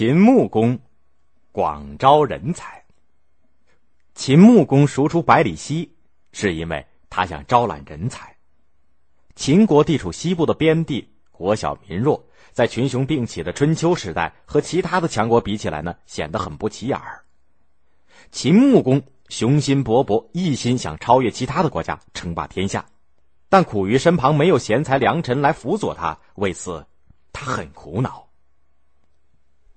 秦穆公广招人才。秦穆公赎出百里奚，是因为他想招揽人才。秦国地处西部的边地，国小民弱，在群雄并起的春秋时代，和其他的强国比起来呢，显得很不起眼儿。秦穆公雄心勃勃，一心想超越其他的国家，称霸天下，但苦于身旁没有贤才良臣来辅佐他，为此他很苦恼。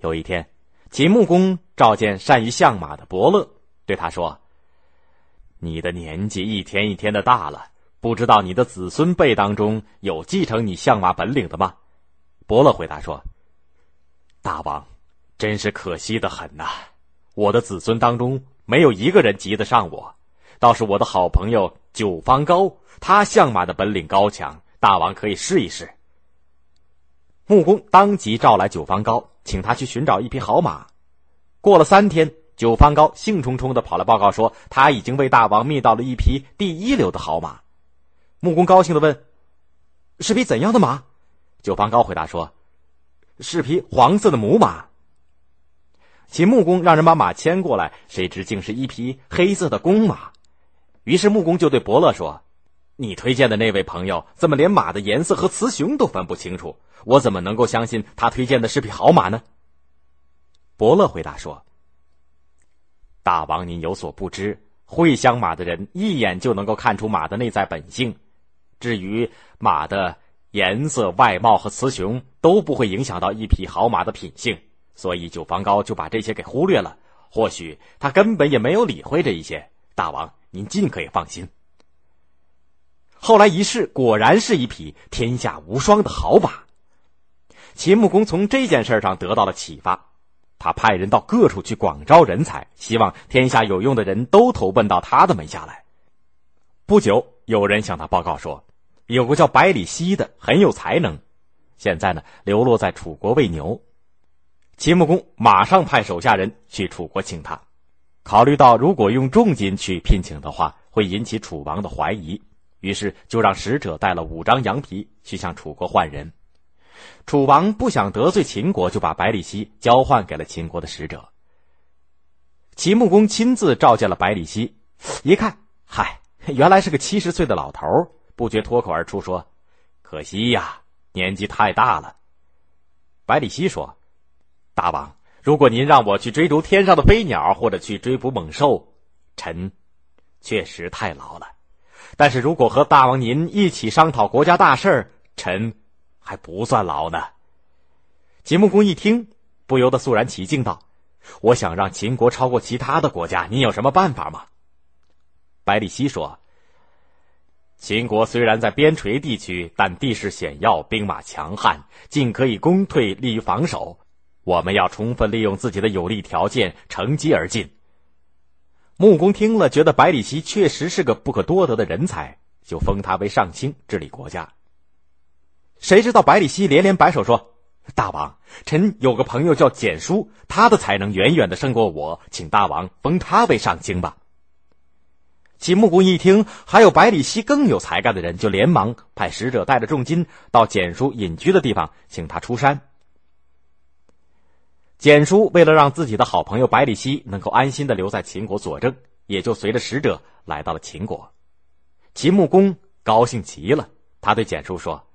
有一天，秦穆公召见善于相马的伯乐，对他说：“你的年纪一天一天的大了，不知道你的子孙辈当中有继承你相马本领的吗？”伯乐回答说：“大王，真是可惜的很呐！我的子孙当中没有一个人及得上我，倒是我的好朋友九方高，他相马的本领高强，大王可以试一试。”穆公当即召来九方高。请他去寻找一匹好马。过了三天，九方高兴冲冲的跑来报告说，他已经为大王觅到了一匹第一流的好马。穆公高兴的问：“是匹怎样的马？”九方高回答说：“是匹黄色的母马。”秦穆公让人把马牵过来，谁知竟是一匹黑色的公马。于是穆公就对伯乐说：“你推荐的那位朋友怎么连马的颜色和雌雄都分不清楚？”我怎么能够相信他推荐的是匹好马呢？伯乐回答说：“大王，您有所不知，会相马的人一眼就能够看出马的内在本性。至于马的颜色、外貌和雌雄，都不会影响到一匹好马的品性。所以九方高就把这些给忽略了。或许他根本也没有理会这一些。大王，您尽可以放心。后来一试，果然是一匹天下无双的好马。”秦穆公从这件事上得到了启发，他派人到各处去广招人才，希望天下有用的人都投奔到他的门下来。不久，有人向他报告说，有个叫百里奚的很有才能，现在呢流落在楚国喂牛。秦穆公马上派手下人去楚国请他，考虑到如果用重金去聘请的话，会引起楚王的怀疑，于是就让使者带了五张羊皮去向楚国换人。楚王不想得罪秦国，就把百里奚交换给了秦国的使者。齐穆公亲自召见了百里奚，一看，嗨，原来是个七十岁的老头，不觉脱口而出说：“可惜呀，年纪太大了。”百里奚说：“大王，如果您让我去追逐天上的飞鸟，或者去追捕猛兽，臣确实太老了。但是如果和大王您一起商讨国家大事儿，臣……”还不算老呢。秦穆公一听，不由得肃然起敬道：“我想让秦国超过其他的国家，您有什么办法吗？”百里奚说：“秦国虽然在边陲地区，但地势险要，兵马强悍，尽可以攻退，利于防守。我们要充分利用自己的有利条件，乘机而进。”穆公听了，觉得百里奚确实是个不可多得的人才，就封他为上卿，治理国家。谁知道百里奚连连摆手说：“大王，臣有个朋友叫简叔，他的才能远远的胜过我，请大王封他为上卿吧。”秦穆公一听还有百里奚更有才干的人，就连忙派使者带着重金到简叔隐居的地方，请他出山。简叔为了让自己的好朋友百里奚能够安心的留在秦国佐证，也就随着使者来到了秦国。秦穆公高兴极了，他对简叔说。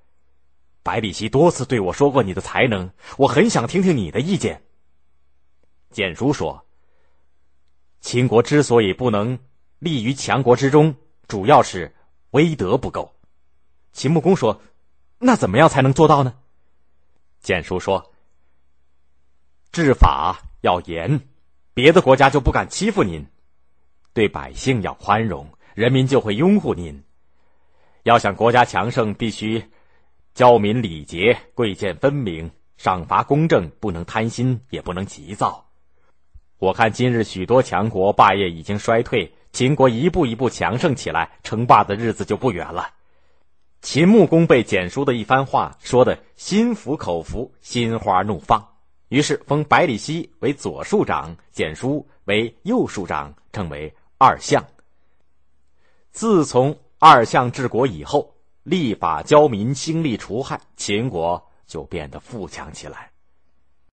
百里奚多次对我说过你的才能，我很想听听你的意见。简叔说：“秦国之所以不能立于强国之中，主要是威德不够。”秦穆公说：“那怎么样才能做到呢？”简叔说：“治法要严，别的国家就不敢欺负您；对百姓要宽容，人民就会拥护您。要想国家强盛，必须。”教民礼节，贵贱分明，赏罚公正，不能贪心，也不能急躁。我看今日许多强国霸业已经衰退，秦国一步一步强盛起来，称霸的日子就不远了。秦穆公被简叔的一番话说的心服口服，心花怒放，于是封百里奚为左庶长，简书为右庶长，称为二相。自从二相治国以后。立法教民，兴利除害，秦国就变得富强起来。